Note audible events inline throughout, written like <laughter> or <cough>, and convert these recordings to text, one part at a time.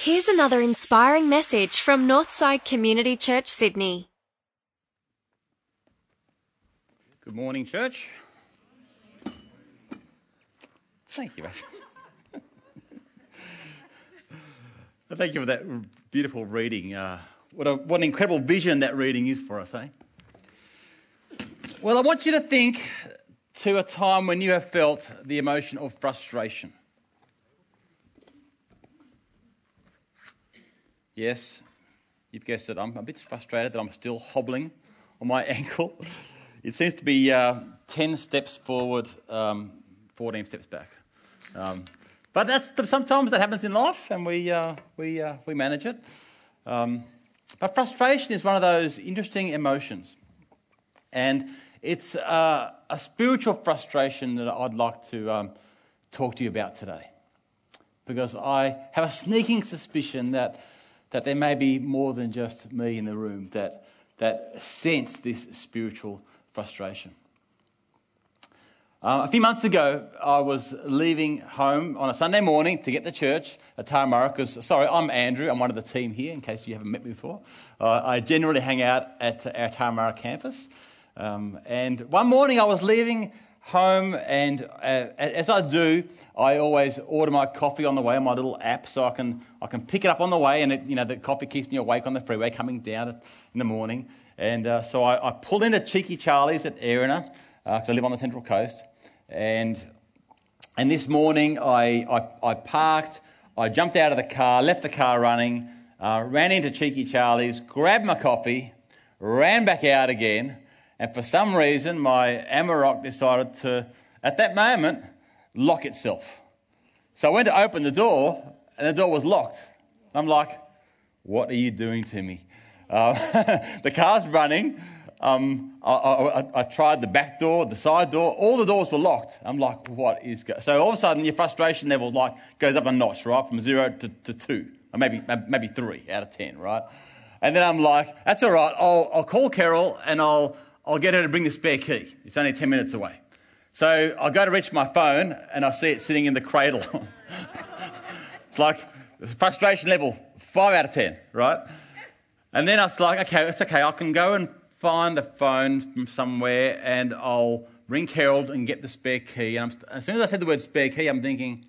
Here's another inspiring message from Northside Community Church, Sydney. Good morning, church. Thank you. <laughs> Thank you for that beautiful reading. Uh, what, a, what an incredible vision that reading is for us, eh? Well, I want you to think to a time when you have felt the emotion of frustration. Yes, you've guessed it. I'm a bit frustrated that I'm still hobbling on my <laughs> ankle. It seems to be uh, 10 steps forward, um, 14 steps back. Um, but that's sometimes that happens in life, and we, uh, we, uh, we manage it. Um, but frustration is one of those interesting emotions. And it's uh, a spiritual frustration that I'd like to um, talk to you about today. Because I have a sneaking suspicion that that there may be more than just me in the room that, that sense this spiritual frustration. Uh, a few months ago, I was leaving home on a Sunday morning to get to church at Turramurra because, sorry, I'm Andrew. I'm one of the team here, in case you haven't met me before. Uh, I generally hang out at our Turramurra campus. Um, and one morning I was leaving home, and uh, as I do, I always order my coffee on the way on my little app, so I can I can pick it up on the way, and it, you know the coffee keeps me awake on the freeway coming down in the morning. And uh, so I, I, into Cheeky Charlie's at Erina because uh, I live on the Central Coast, and and this morning I, I, I parked, I jumped out of the car, left the car running, uh, ran into Cheeky Charlie's, grabbed my coffee, ran back out again and for some reason, my Amarok decided to, at that moment, lock itself. So I went to open the door, and the door was locked. I'm like, what are you doing to me? Uh, <laughs> the car's running. Um, I, I, I, tried the back door, the side door, all the doors were locked. I'm like, what is going So all of a sudden, your frustration level like goes up a notch, right? From zero to, to two, or maybe, maybe three out of ten, right? And then I'm like, that's all right. I'll, I'll call Carol and I'll, I'll get her to bring the spare key. It's only 10 minutes away. So I go to reach my phone and I see it sitting in the cradle. <laughs> it's like frustration level, 5 out of 10, right? And then I was like, okay, it's okay. I can go and find a phone from somewhere and I'll ring Carol and get the spare key. And as soon as I said the word spare key, I'm thinking,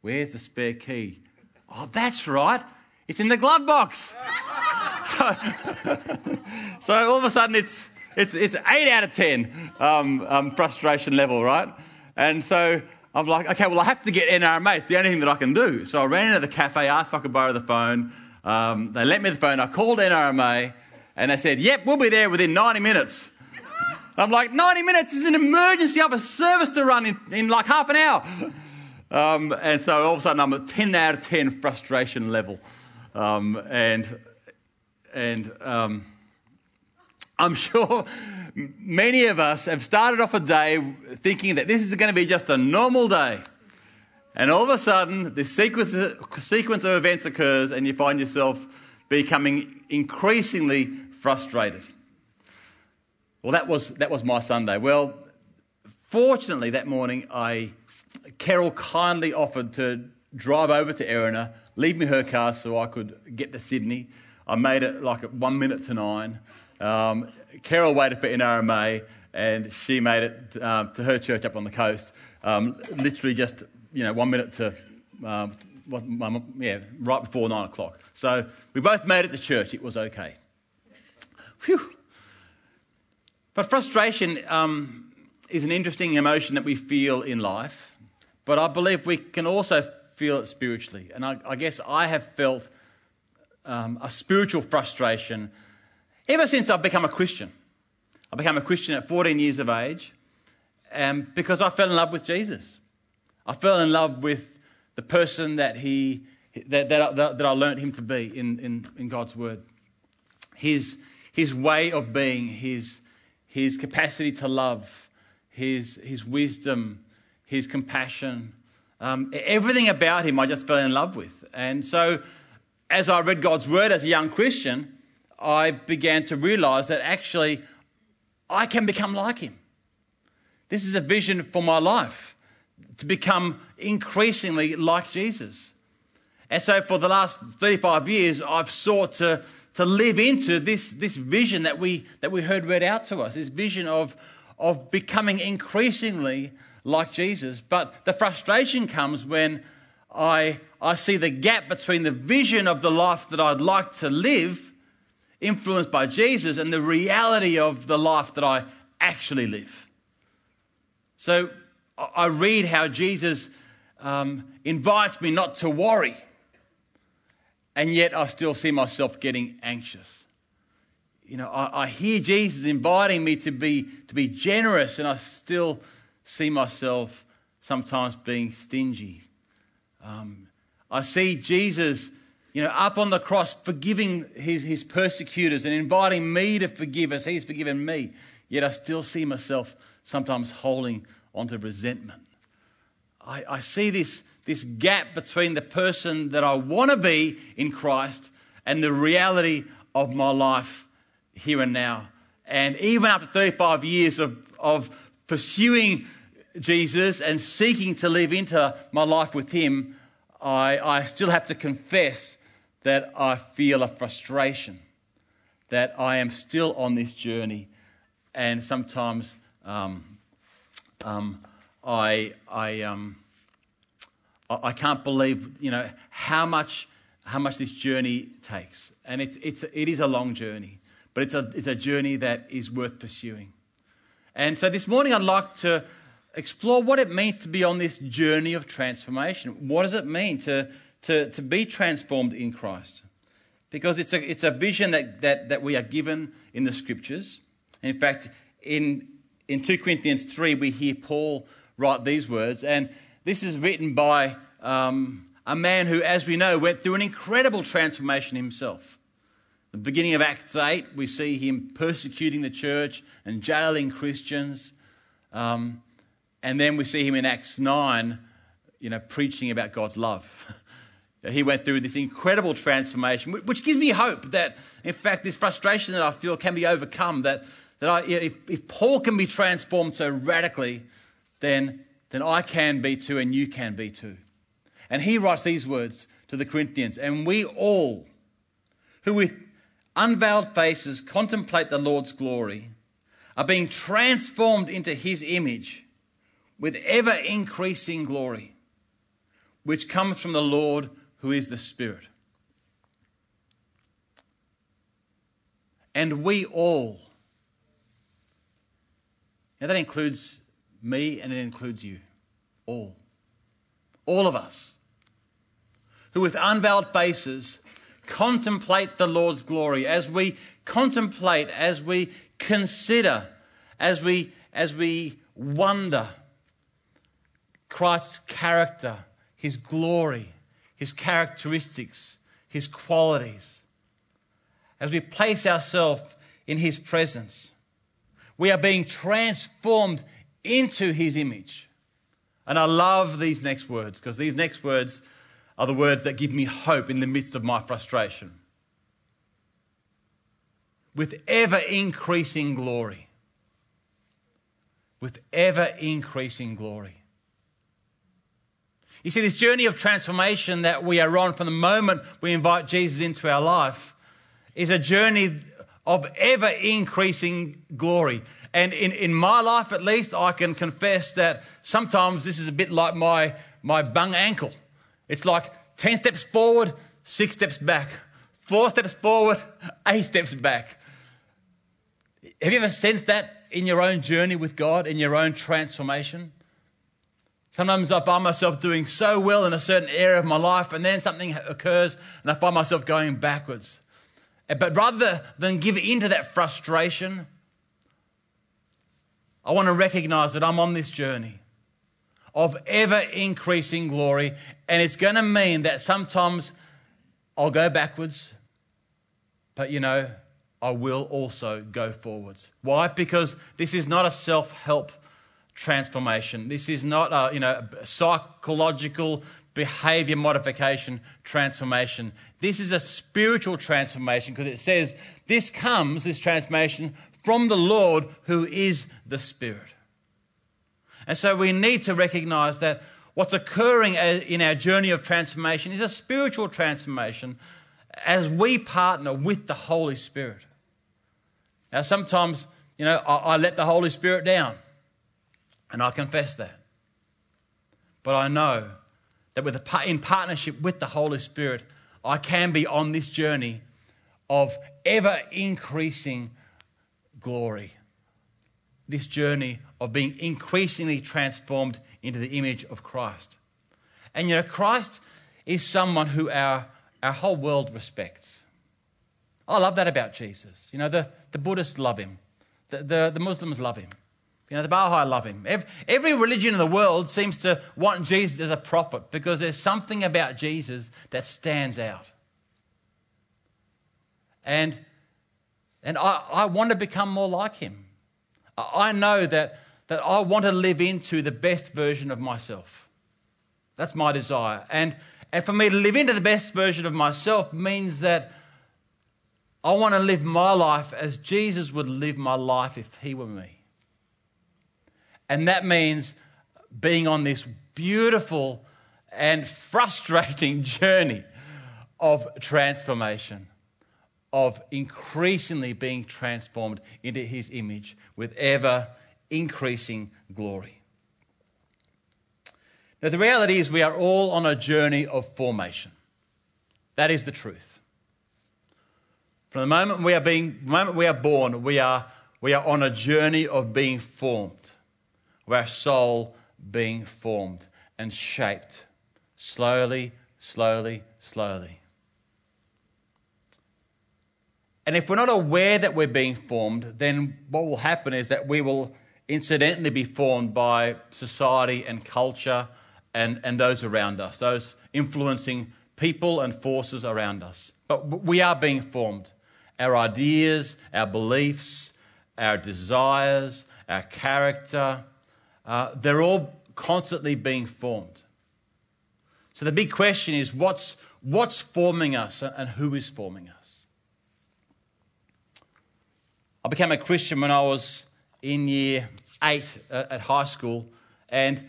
where's the spare key? Oh, that's right. It's in the glove box. <laughs> so, <laughs> so all of a sudden it's it's, it's 8 out of 10 um, um, frustration level, right? And so I'm like, okay, well, I have to get NRMA. It's the only thing that I can do. So I ran into the cafe, asked if I could borrow the phone. Um, they lent me the phone. I called NRMA, and they said, yep, we'll be there within 90 minutes. <laughs> I'm like, 90 minutes is an emergency. I have a service to run in, in like half an hour. <laughs> Um, and so all of a sudden, I'm at 10 out of 10 frustration level. Um, and and um, I'm <laughs> sure many of us have started off a day thinking that this is going to be just a normal day. And all of a sudden, this sequence, sequence of events occurs, and you find yourself becoming increasingly frustrated. Well, that was, that was my Sunday. Well, fortunately, that morning, I, Carol kindly offered to drive over to Erina, leave me her car so I could get to Sydney. I made it like at one minute to nine. Um, Carol waited for NRMA, and she made it um, to her church up on the coast, um, literally just you know one minute to um, yeah right before nine o'clock. So we both made it to church. It was okay. Phew. But frustration um, is an interesting emotion that we feel in life, but I believe we can also feel it spiritually. And I, I guess I have felt um, a spiritual frustration Ever since I've become a Christian, I became a Christian at 14 years of age um, because I fell in love with Jesus. I fell in love with the person that, he, that, that, that, I learned him to be in, in, in God's Word. His, his way of being, his, his capacity to love, his, his wisdom, his compassion, um, everything about him I just fell in love with. And so, as I read God's Word as a young Christian, I began to realize that actually I can become like him. This is a vision for my life to become increasingly like Jesus. And so for the last 35 years, I've sought to, to live into this, this vision that we, that we heard read out to us, this vision of, of becoming increasingly like Jesus. But the frustration comes when I, I see the gap between the vision of the life that I'd like to live, influenced by Jesus, and the reality of the life that I actually live. So I read how Jesus um, invites me not to worry, and yet I still see myself getting anxious. You know, I, I hear Jesus inviting me to be, to be generous, and I still see myself sometimes being stingy. Um, I see Jesus, you know, up on the cross forgiving his, his persecutors and inviting me to forgive as he's forgiven me. Yet I still see myself sometimes holding onto resentment. I, I see this, this gap between the person that I want to be in Christ and the reality of my life here and now. And even after 35 years of, of pursuing Jesus and seeking to live into my life with Him, I, I still have to confess that I feel a frustration, that I am still on this journey, and sometimes um, um, I, I, um, I can't believe, you know, how much, how much this journey takes. And it's, it's, it is a long journey, but it's a, it's a journey that is worth pursuing. And so this morning I'd like to explore what it means to be on this journey of transformation. What does it mean to, to, to be transformed in Christ? Because it's a, it's a vision that, that, that we are given in the scriptures. In fact, in in 2 Corinthians 3, we hear Paul write these words, and this is written by um, a man who, as we know, went through an incredible transformation himself. The beginning of Acts 8, we see him persecuting the church and jailing Christians. Um, and then we see him in Acts 9, you know, preaching about God's love. <laughs> he went through this incredible transformation, which gives me hope that, in fact, this frustration that I feel can be overcome, that that I, if, if Paul can be transformed so radically, then, then I can be too, and you can be too. And he writes these words to the Corinthians And we all, who with unveiled faces contemplate the Lord's glory, are being transformed into his image with ever increasing glory, which comes from the Lord who is the Spirit. And we all, now, that includes me and it includes you. All. All of us. Who, with unveiled faces, contemplate the Lord's glory. As we contemplate, as we consider, as we, as we wonder Christ's character, his glory, his characteristics, his qualities. As we place ourselves in his presence we are being transformed into his image. And I love these next words because these next words are the words that give me hope in the midst of my frustration. With ever increasing glory. With ever increasing glory. You see, this journey of transformation that we are on from the moment we invite Jesus into our life is a journey of ever increasing glory. And in, in my life, at least, I can confess that sometimes this is a bit like my, my bung ankle. It's like 10 steps forward, six steps back, four steps forward, <laughs> eight steps back. Have you ever sensed that in your own journey with God, in your own transformation? Sometimes I find myself doing so well in a certain area of my life, and then something occurs, and I find myself going backwards. Eh, but rather than give in to that frustration, I want to recognize that I'm on this journey of ever increasing glory, and it's going to mean that sometimes I'll go backwards, but you know, I will also go forwards. Why? Because this is not a self help transformation. This is not a you know psychological behavior modification transformation. This is a spiritual transformation because it says this comes, this transformation, from the Lord who is the Spirit. And so we need to recognize that what's occurring uh, in our journey of transformation is a spiritual transformation as we partner with the Holy Spirit. Now, sometimes, you know, I, I let the Holy Spirit down, and I confess that. But I know that with a, in partnership with the Holy Spirit, I can be on this journey of ever increasing glory. This journey of being increasingly transformed into the image of Christ. And you know, Christ is someone who our, our whole world respects. I love that about Jesus. You know, the, the Buddhists love him, the, the, the Muslims love him. You know, the Baha'i love him. Every, religion in the world seems to want Jesus as a prophet because there's something about Jesus that stands out. And, and I, I want to become more like him. I know that, that I want to live into the best version of myself. That's my desire. And, and for me to live into the best version of myself means that I want to live my life as Jesus would live my life if he were me. And that means being on this beautiful and frustrating <laughs> journey of transformation of increasingly being transformed into his image with ever increasing glory. Now, the reality is, we are all on a journey of formation. That is the truth. From the moment we are, being, moment we are born, we are, we are on a journey of being formed, our soul being formed and shaped slowly, slowly, slowly. And if we're not aware that we're being formed, then what will happen is that we will incidentally be formed by society and culture and, and those around us, those influencing people and forces around us. But we are being formed. Our ideas, our beliefs, our desires, our character, uh, they're all constantly being formed. So the big question is what's, what's forming us and who is forming us? I became a Christian when I was in year eight at high school, and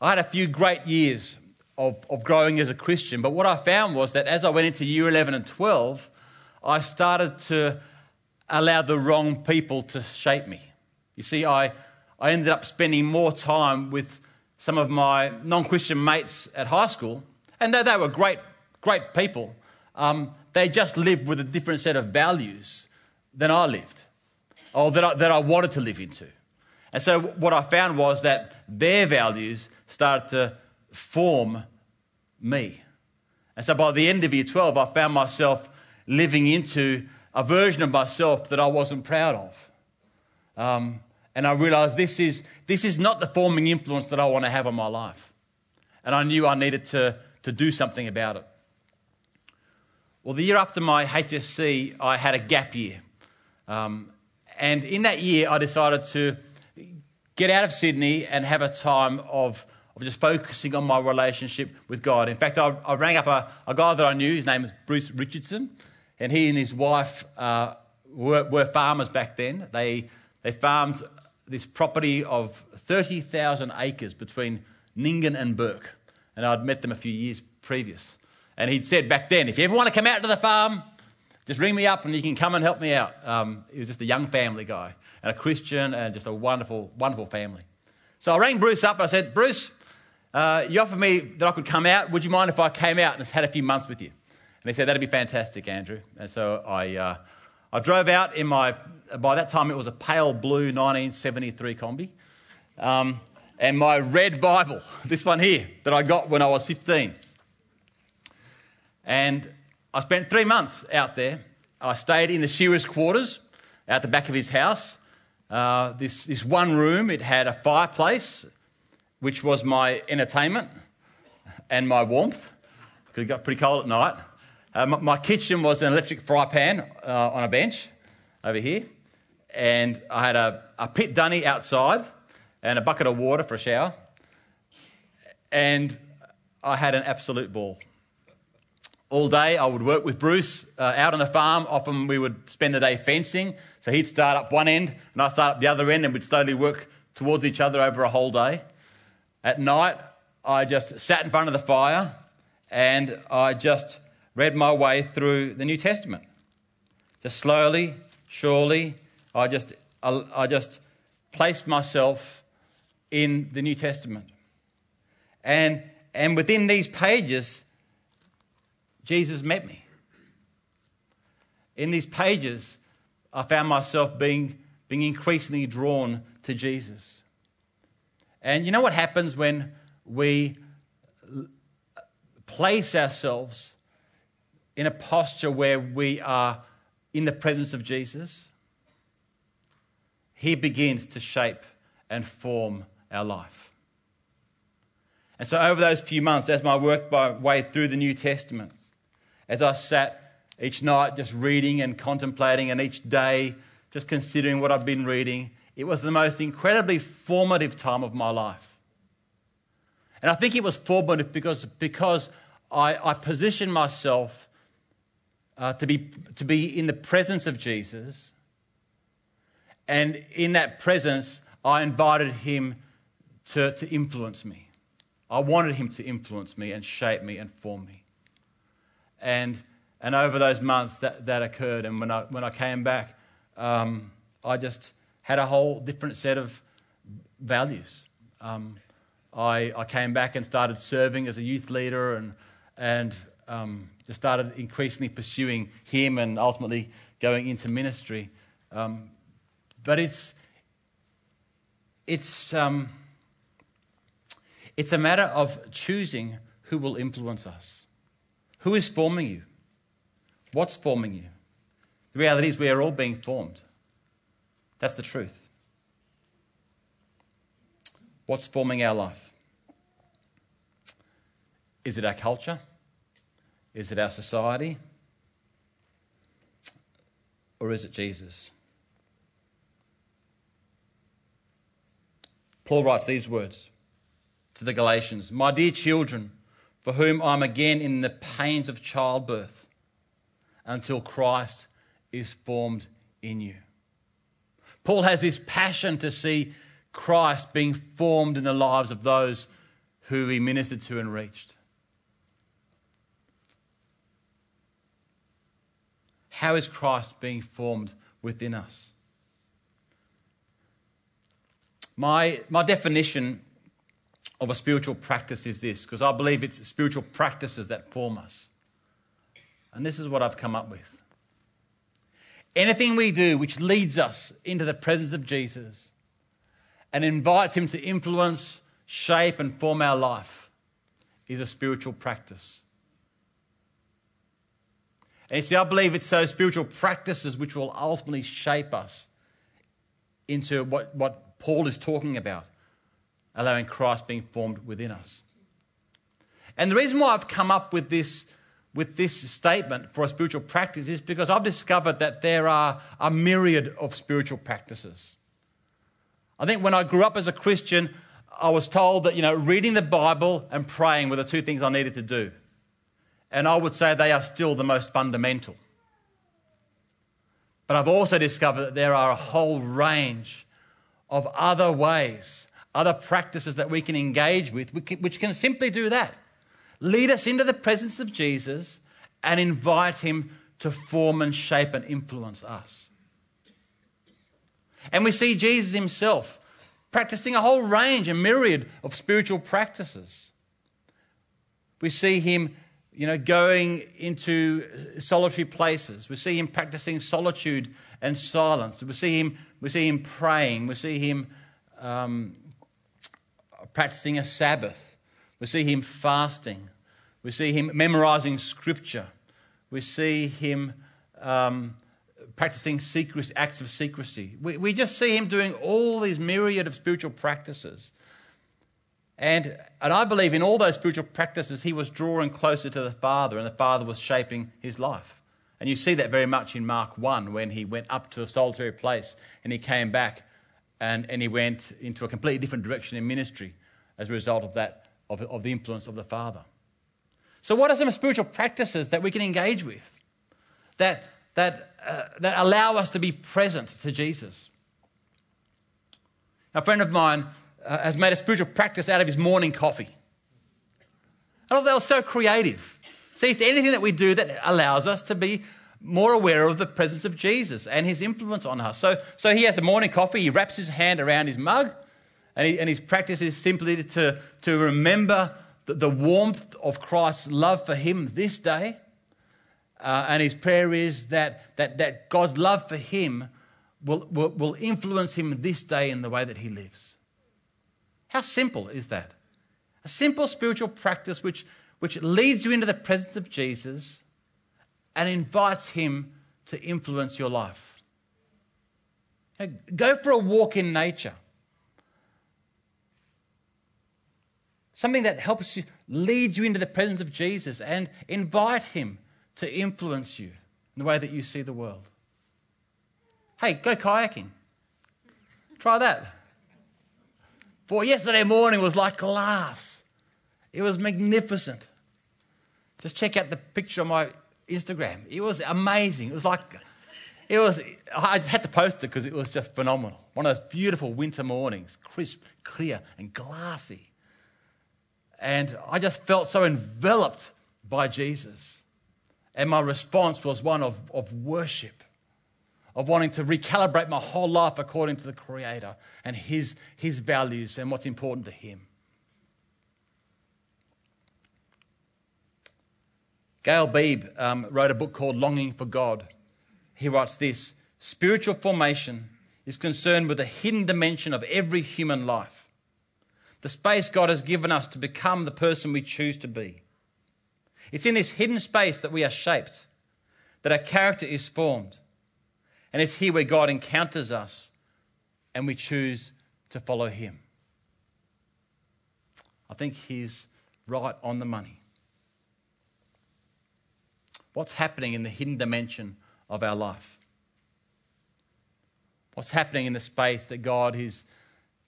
I had a few great years of, of growing as a Christian. But what I found was that as I went into year 11 and 12, I started to allow the wrong people to shape me. You see, I, I ended up spending more time with some of my non Christian mates at high school, and they, they were great, great people. Um, they just lived with a different set of values than I lived or that I, that I wanted to live into. And so what I found was that their values started to form me. And so by the end of year 12, I found myself living into a version of myself that I wasn't proud of. Um, and I realized this is, this is not the forming influence that I want to have on my life. And I knew I needed to, to do something about it. Well, the year after my HSC, I had a gap year. Um, and in that year, I decided to get out of Sydney and have a time of, of just focusing on my relationship with God. In fact, I, I rang up a, a, guy that I knew. His name was Bruce Richardson. And he and his wife uh, were, were farmers back then. They, they farmed this property of 30,000 acres between Nyngan and Bourke. And I'd met them a few years previous. And he'd said back then, if you ever want to come out to the farm, just ring me up and you can come and help me out. Um, he was just a young family guy and a Christian and just a wonderful, wonderful family. So I rang Bruce up. I said, Bruce, uh, you offered me that I could come out. Would you mind if I came out and had a few months with you? And he said, That'd be fantastic, Andrew. And so I, uh, I drove out in my, by that time it was a pale blue 1973 Kombi. Um, and my red Bible, <laughs> this one here, that I got when I was 15. And I spent three months out there. I stayed in the shearer's quarters out the back of his house. Uh, this, this one room, it had a fireplace, which was my entertainment and my warmth, because it got pretty cold at night. Uh, my, my, kitchen was an electric fry pan uh, on a bench over here. And I had a, a pit dunny outside and a bucket of water for a shower. And I had an absolute ball all day. I would work with Bruce uh, out on the farm. Often we would spend the day fencing. So he'd start up one end and I'd start up the other end and we'd slowly work towards each other over a whole day. At night, I just sat in front of the fire and I just read my way through the New Testament. Just slowly, surely, I just, I, I just placed myself in the New Testament. And, and within these pages, Jesus met me. In these pages, I found myself being, being increasingly drawn to Jesus. And you know what happens when we place ourselves in a posture where we are in the presence of Jesus? He begins to shape and form our life. And so, over those few months, as I worked my way through the New Testament, as I sat each night just reading and contemplating, and each day just considering what I've been reading, it was the most incredibly formative time of my life. And I think it was formative because, because I, I positioned myself uh, to, be, to be in the presence of Jesus. And in that presence, I invited him to, to influence me. I wanted him to influence me and shape me and form me. And, and over those months, that, that occurred. And when I, when I came back, um, I just had a whole different set of values. Um, I, I came back and started serving as a youth leader and, and um, just started increasingly pursuing him and ultimately going into ministry. Um, but it's, it's, um, it's a matter of choosing who will influence us. Who is forming you? What's forming you? The reality is, we are all being formed. That's the truth. What's forming our life? Is it our culture? Is it our society? Or is it Jesus? Paul writes these words to the Galatians My dear children, for whom I'm again in the pains of childbirth until Christ is formed in you. Paul has this passion to see Christ being formed in the lives of those who he ministered to and reached. How is Christ being formed within us? My, my definition of a spiritual practice is this, because I believe it's spiritual practices that form us. And this is what I've come up with. Anything we do which leads us into the presence of Jesus and invites Him to influence, shape, and form our life is a spiritual practice. And you see, I believe it's those spiritual practices which will ultimately shape us into what, what Paul is talking about, allowing Christ being formed within us. And the reason why I've come up with this, with this statement for a spiritual practice is because I've discovered that there are a myriad of spiritual practices. I think when I grew up as a Christian, I was told that, you know, reading the Bible and praying were the two things I needed to do. And I would say they are still the most fundamental. But I've also discovered that there are a whole range of other ways, other practices that we can engage with, which can simply do that lead us into the presence of Jesus and invite him to form and shape and influence us. And we see Jesus himself practicing a whole range, a myriad of spiritual practices. We see him you know, going into solitary places. We see him practicing solitude and silence. We see him, we see him praying. We see him um, practicing a Sabbath. We see him fasting. We see him memorizing scripture. We see him um, practicing secret, acts of secrecy. We, we just see him doing all these myriad of spiritual practices. And, and I believe in all those spiritual practices, he was drawing closer to the Father, and the Father was shaping his life. And you see that very much in Mark 1 when he went up to a solitary place and he came back and, and he went into a completely different direction in ministry as a result of that, of, of the influence of the Father. So, what are some spiritual practices that we can engage with that, that, uh, that allow us to be present to Jesus? A friend of mine uh, has made a spiritual practice out of his morning coffee. I thought that was so creative. See, it's anything that we do that allows us to be more aware of the presence of Jesus and his influence on us. So, so he has a morning coffee, he wraps his hand around his mug, and, he, and his practice is simply to, to remember the, the warmth of Christ's love for him this day. Uh, and his prayer is that, that, that God's love for him will, will, will influence him this day in the way that he lives. How simple is that? A simple spiritual practice which, which leads you into the presence of Jesus and invites him to influence your life. Go for a walk in nature. Something that helps you lead you into the presence of Jesus and invite him to influence you in the way that you see the world. Hey, go kayaking. Try that. For yesterday morning was like glass. It was magnificent. Just check out the picture on my Instagram. It was amazing. It was like, it was, I just had to post it because it was just phenomenal. One of those beautiful winter mornings, crisp, clear, and glassy. And I just felt so enveloped by Jesus. And my response was one of, of worship, of wanting to recalibrate my whole life according to the Creator and His, his values and what's important to Him. Gayle Beebe um, wrote a book called Longing for God. He writes this Spiritual formation is concerned with the hidden dimension of every human life, the space God has given us to become the person we choose to be. It's in this hidden space that we are shaped, that our character is formed. And it's here where God encounters us and we choose to follow Him. I think He's right on the money what's happening in the hidden dimension of our life. What's happening in the space that God is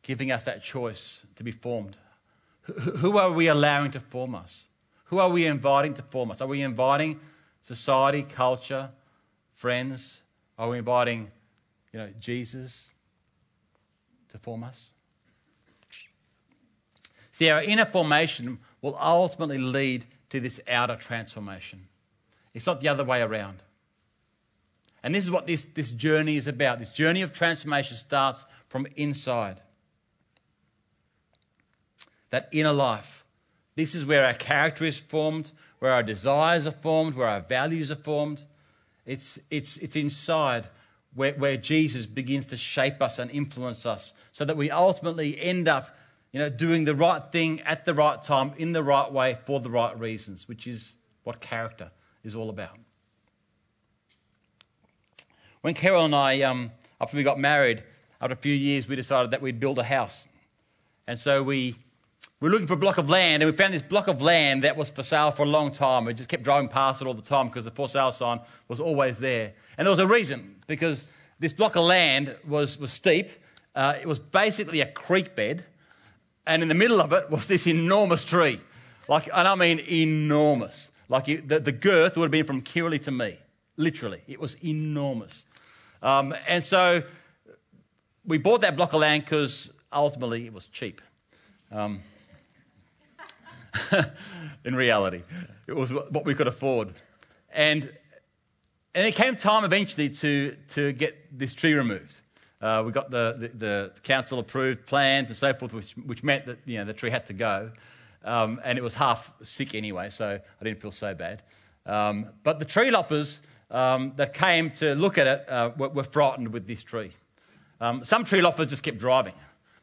giving us that choice to be formed? Who are we allowing to form us? Who are we inviting to form us? Are we inviting society, culture, friends? Are we inviting, you know, Jesus to form us? See, our inner formation will ultimately lead to this outer transformation. It's not the other way around. And this is what this, this journey is about. This journey of transformation starts from inside. That inner life. This is where our character is formed, where our desires are formed, where our values are formed. It's, it's, it's inside where, where Jesus begins to shape us and influence us so that we ultimately end up you know, doing the right thing at the right time, in the right way, for the right reasons, which is what character is all about. When Carol and I, um, after we got married, after a few years, we decided that we'd build a house. And so we were looking for a block of land, and we found this block of land that was for sale for a long time. We just kept driving past it all the time because the for sale sign was always there. And there was a reason, because this block of land was, was steep. Uh, it was basically a creek bed, and in the middle of it was this enormous tree. Like, and I mean enormous. Like the, the girth would have been from Kirrily to me, literally. It was enormous. Um, and so we bought that block of land because ultimately it was cheap. Um, <laughs> in reality, it was what we could afford. And, and it came time eventually to, to get this tree removed. Uh, we got the, the, the, council approved plans and so forth, which, which meant that you know, the tree had to go. Um, and it was half sick anyway, so I didn't feel so bad. Um, but the tree loppers um, that came to look at it uh, were, were, frightened with this tree. Um, some tree loppers just kept driving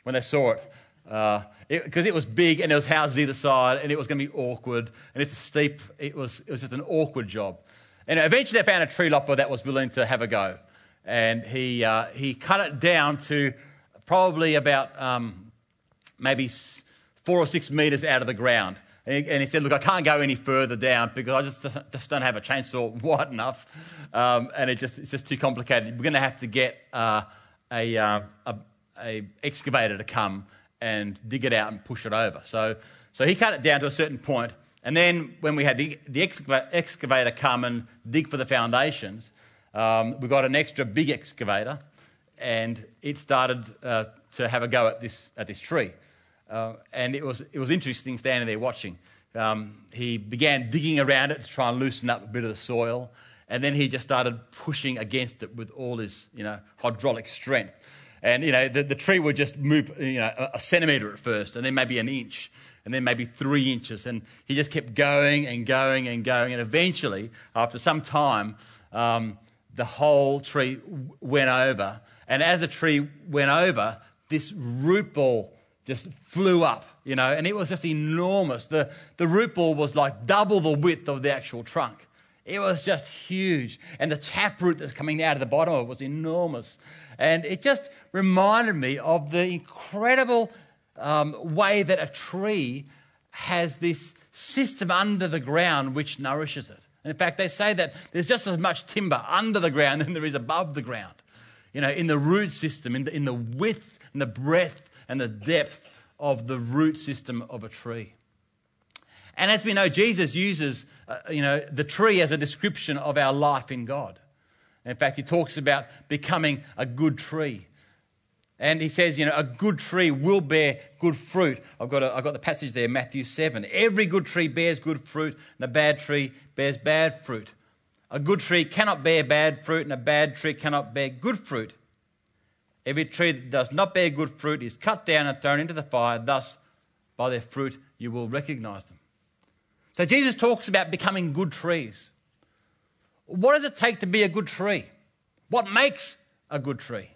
when they saw it because uh, it, it, was big and there was houses either side and it was going to be awkward and it's steep. It was, it was just an awkward job. And eventually they found a tree lopper that was willing to have a go. And he, uh, he cut it down to probably about um, maybe four or six meters out of the ground. And he, said, Look, I can't go any further down because I just, just don't have a chainsaw <laughs> wide enough. Um, and it just, it's just too complicated. We're going to have to get uh, a, uh, a, a, excavator to come and dig it out and push it over. So, so he cut it down to a certain point. And then when we had the, the excavator come and dig for the foundations, um, we got an extra big excavator and it started uh, to have a go at this, at this tree. Uh, and it was, it was interesting standing there watching um, he began digging around it to try and loosen up a bit of the soil. And then he just started pushing against it with all his, you know, hydraulic strength. And, you know, the, the tree would just move, you know, a, a centimetre at first, and then maybe an inch, and then maybe three inches. And he just kept going and going and going. And eventually, after some time, um, the whole tree went over. And as the tree went over, this root ball just flew up, you know, and it was just enormous. The, the root ball was like double the width of the actual trunk. It was just huge. And the taproot that's coming out of the bottom of it was enormous. And it just reminded me of the incredible um, way that a tree has this system under the ground which nourishes it. And in fact, they say that there's just as much timber under the ground than there is above the ground. You know, in the root system, in the, in the width and the breadth and the depth of the root system of a tree. And as we know, Jesus uses, uh, you know, the tree as a description of our life in God. In fact, he talks about becoming a good tree. And he says, you know, a good tree will bear good fruit. I've got, a, I've got the passage there, Matthew 7. Every good tree bears good fruit, and a bad tree bears bad fruit. A good tree cannot bear bad fruit, and a bad tree cannot bear good fruit. Every tree that does not bear good fruit is cut down and thrown into the fire. Thus, by their fruit, you will recognize them. So, Jesus talks about becoming good trees. What does it take to be a good tree? What makes a good tree?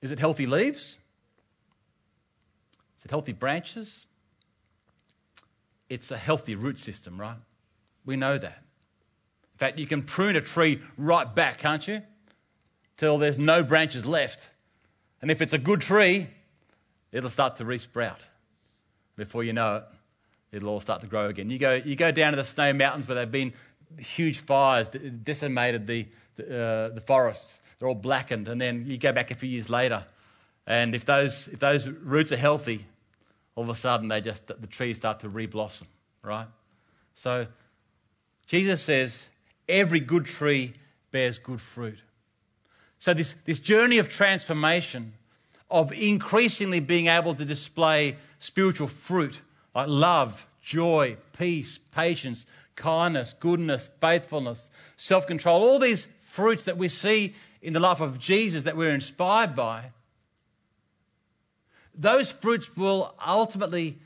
Is it healthy leaves? Is it healthy branches? It's a healthy root system, right? We know that. In fact, you can prune a tree right back, can't you? Till there's no branches left. And if it's a good tree, it'll start to resprout. Before you know it, it'll all start to grow again. You go, you go down to the snow mountains where there have been huge fires decimated the, the, uh, the forests. They're all blackened. And then you go back a few years later, and if those, if those roots are healthy, all of a sudden they just, the trees start to reblossom, right? So Jesus says, every good tree bears good fruit. So, this, this journey of transformation, of increasingly being able to display spiritual fruit like love, joy, peace, patience, kindness, goodness, faithfulness, self control, all these fruits that we see in the life of Jesus that we're inspired by, those fruits will ultimately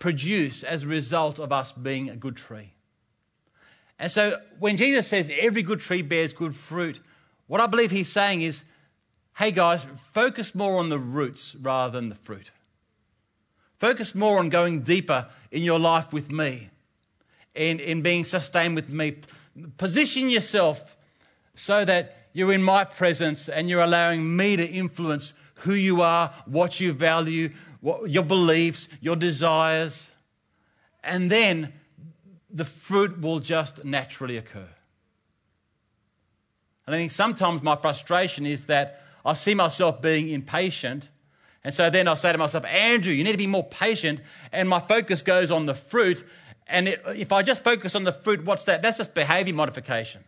produce as a result of us being a good tree. And so when Jesus says every good tree bears good fruit, what I believe he's saying is, hey guys, focus more on the roots rather than the fruit. Focus more on going deeper in your life with me, in, in being sustained with me. Position yourself so that you're in my presence and you're allowing me to influence who you are, what you value, what, your beliefs, your desires. And then the fruit will just naturally occur. And I think sometimes my frustration is that I see myself being impatient. And so then I say to myself, Andrew, you need to be more patient. And my focus goes on the fruit. And it, if I just focus on the fruit, what's that? That's just behavior modification.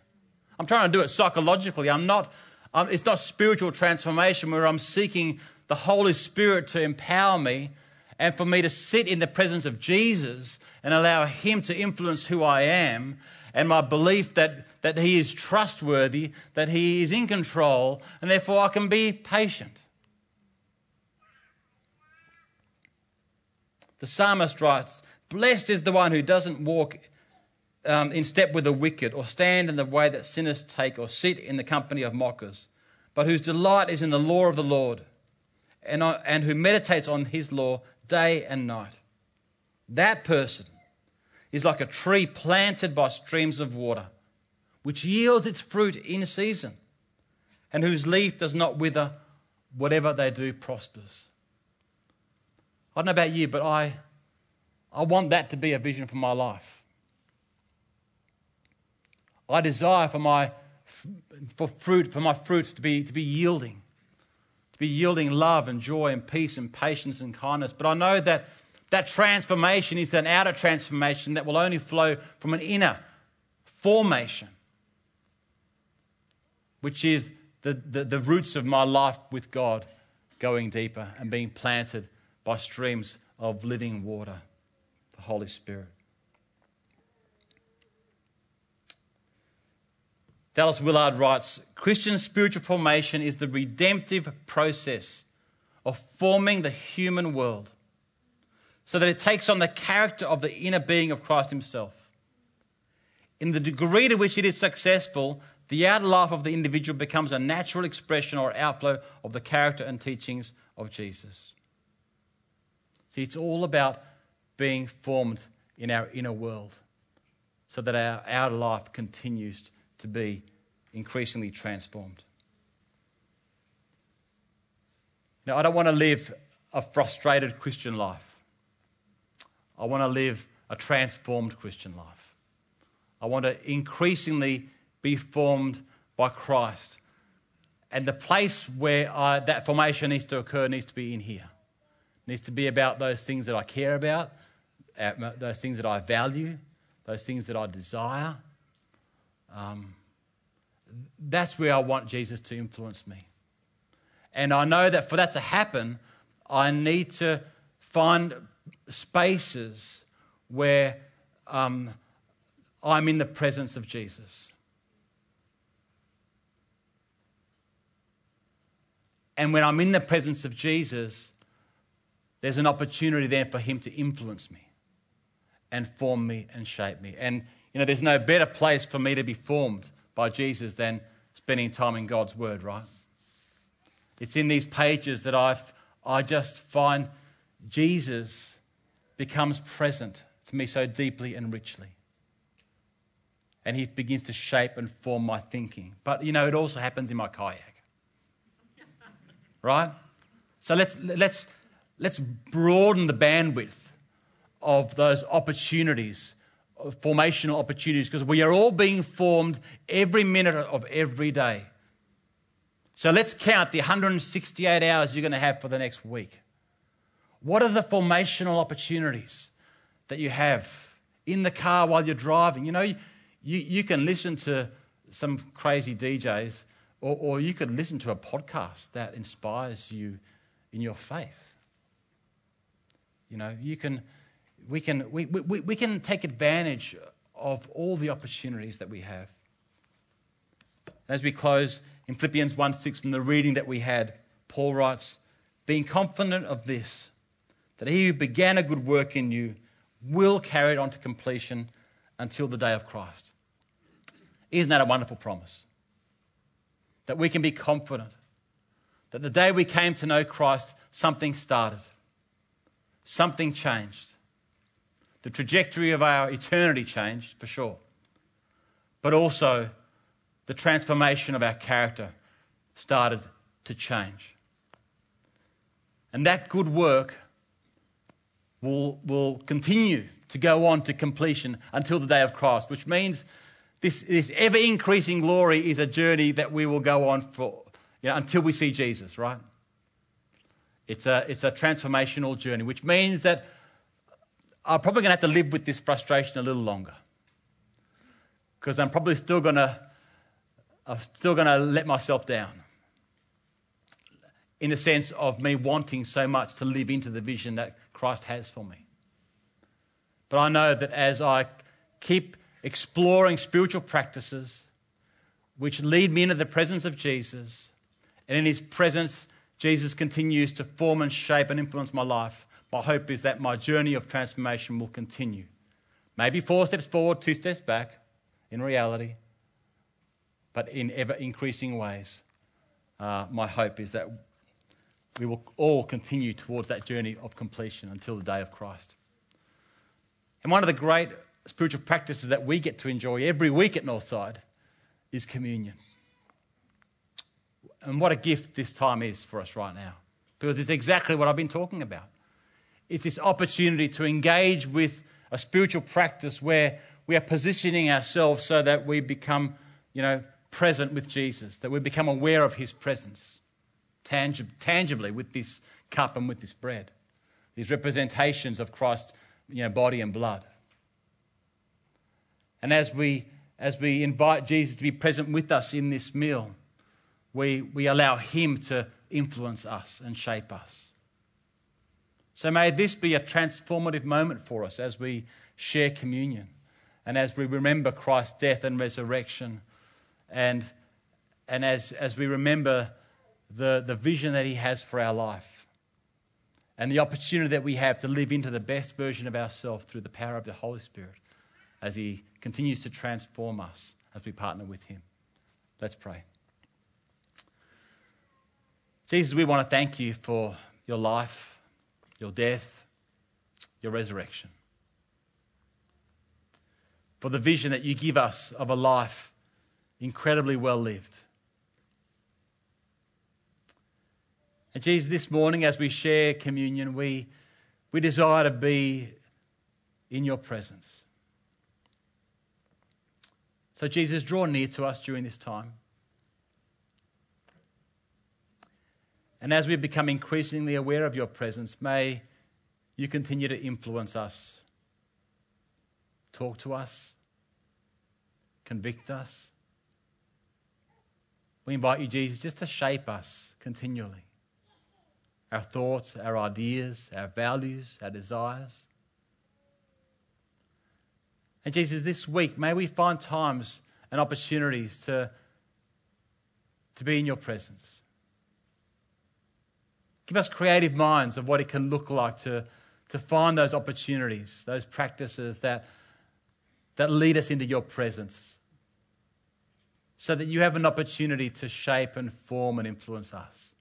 I'm trying to do it psychologically. I'm not, it's not spiritual transformation where I'm seeking the Holy Spirit to empower me and for me to sit in the presence of Jesus and allow Him to influence who I am and my belief that, that He is trustworthy, that He is in control, and therefore I can be patient. The psalmist writes, Blessed is the one who doesn't walk um, in step with the wicked, or stand in the way that sinners take, or sit in the company of mockers, but whose delight is in the law of the Lord, and, and who meditates on his law day and night. That person is like a tree planted by streams of water, which yields its fruit in season, and whose leaf does not wither, whatever they do prospers. I don't know about you, but I, I want that to be a vision for my life. I desire for my for fruit, for my fruits to be, to be yielding, to be yielding love and joy and peace and patience and kindness. But I know that that transformation is an outer transformation that will only flow from an inner formation, which is the, the, the, roots of my life with God going deeper and being planted by streams of living water. the Holy Spirit. Dallas Willard writes Christian spiritual formation is the redemptive process of forming the human world so that it takes on the character of the inner being of Christ Himself. In the degree to which it is successful, the outer life of the individual becomes a natural expression or outflow of the character and teachings of Jesus. See, it's all about being formed in our inner world so that our outer life continues to be increasingly transformed. Now, I don't want to live a frustrated Christian life. I want to live a transformed Christian life. I want to increasingly be formed by Christ. And the place where I, that formation needs to occur needs to be in here. It needs to be about those things that I care about, uh, those things that I value, those things that I desire. Um, that's where I want Jesus to influence me. And I know that for that to happen, I need to find spaces where um, I'm in the presence of Jesus. And when I'm in the presence of Jesus, there's an opportunity there for Him to influence me and form me and shape me. And, you know, there's no better place for me to be formed by Jesus than spending time in God's Word, right? It's in these pages that i I just find Jesus becomes present to me so deeply and richly. And he begins to shape and form my thinking. But, you know, it also happens in my kayak. <laughs> Right? So let's, let's, let's broaden the bandwidth of those opportunities formational opportunities because we are all being formed every minute of every day. So let's count the 168 hours you're going to have for the next week. What are the formational opportunities that you have in the car while you're driving? You know, you, you can listen to some crazy DJs, or, or you could listen to a podcast that inspires you in your faith. You know, you can we can, we, we, we can take advantage of all the opportunities that we have. As we close in Philippians 1 6 from the reading that we had, Paul writes, Being confident of this, that he who began a good work in you will carry it on to completion until the day of Christ. Isn't that a wonderful promise? That we can be confident that the day we came to know Christ, something started, something changed. The trajectory of our eternity changed, for sure. But also, the transformation of our character started to change. And that good work will, will continue to go on to completion until the day of Christ, which means this, this ever increasing glory is a journey that we will go on for you know, until we see Jesus, right? It's a, it's a transformational journey, which means that I'm probably going to have to live with this frustration a little longer. Because I'm probably still going to, I'm still going to let myself down. In the sense of me wanting so much to live into the vision that Christ has for me. But I know that as I keep exploring spiritual practices which lead me into the presence of Jesus, and in his presence, Jesus continues to form and shape and influence my life, my hope is that my journey of transformation will continue. Maybe four steps forward, two steps back in reality, but in ever increasing ways. Uh, my hope is that we will all continue towards that journey of completion until the day of Christ. And one of the great spiritual practices that we get to enjoy every week at Northside is communion. And what a gift this time is for us right now, because it's exactly what I've been talking about. It's this opportunity to engage with a spiritual practice where we are positioning ourselves so that we become, you know, present with Jesus, that we become aware of his presence tangib- tangibly with this cup and with this bread. These representations of Christ's you know, body and blood. And as we, as we invite Jesus to be present with us in this meal, we, we allow him to influence us and shape us. So may this be a transformative moment for us as we share communion and as we remember Christ's death and resurrection and, and as, as we remember the, the vision that He has for our life and the opportunity that we have to live into the best version of ourselves through the power of the Holy Spirit as He continues to transform us as we partner with Him. Let's pray. Jesus, we want to thank you for your life, your death, your resurrection. For the vision that you give us of a life incredibly well lived. And Jesus, this morning as we share communion, we, we desire to be in your presence. So, Jesus, draw near to us during this time. And as we become increasingly aware of your presence, may you continue to influence us, talk to us, convict us. We invite you, Jesus, just to shape us continually our thoughts, our ideas, our values, our desires. And Jesus, this week, may we find times and opportunities to, to be in your presence. Give us creative minds of what it can look like to, to find those opportunities, those practices that, that lead us into your presence, so that you have an opportunity to shape and form and influence us.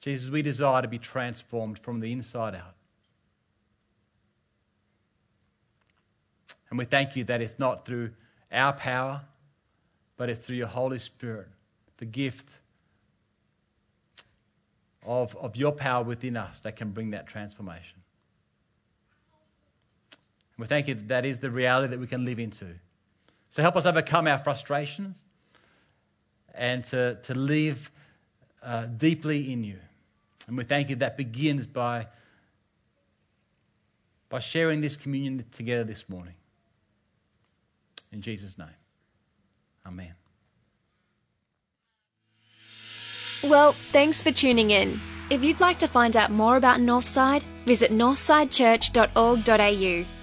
Jesus, we desire to be transformed from the inside out. And we thank you that it's not through our power, but it's through your Holy Spirit, the gift of, of your power within us that can bring that transformation. And we thank you that that is the reality that we can live into. So help us overcome our frustrations and to, to live uh, deeply in you. And we thank you that begins by, by sharing this communion together this morning. In Jesus' name, amen. Well, thanks for tuning in. If you'd like to find out more about Northside, visit northsidechurch.org.au.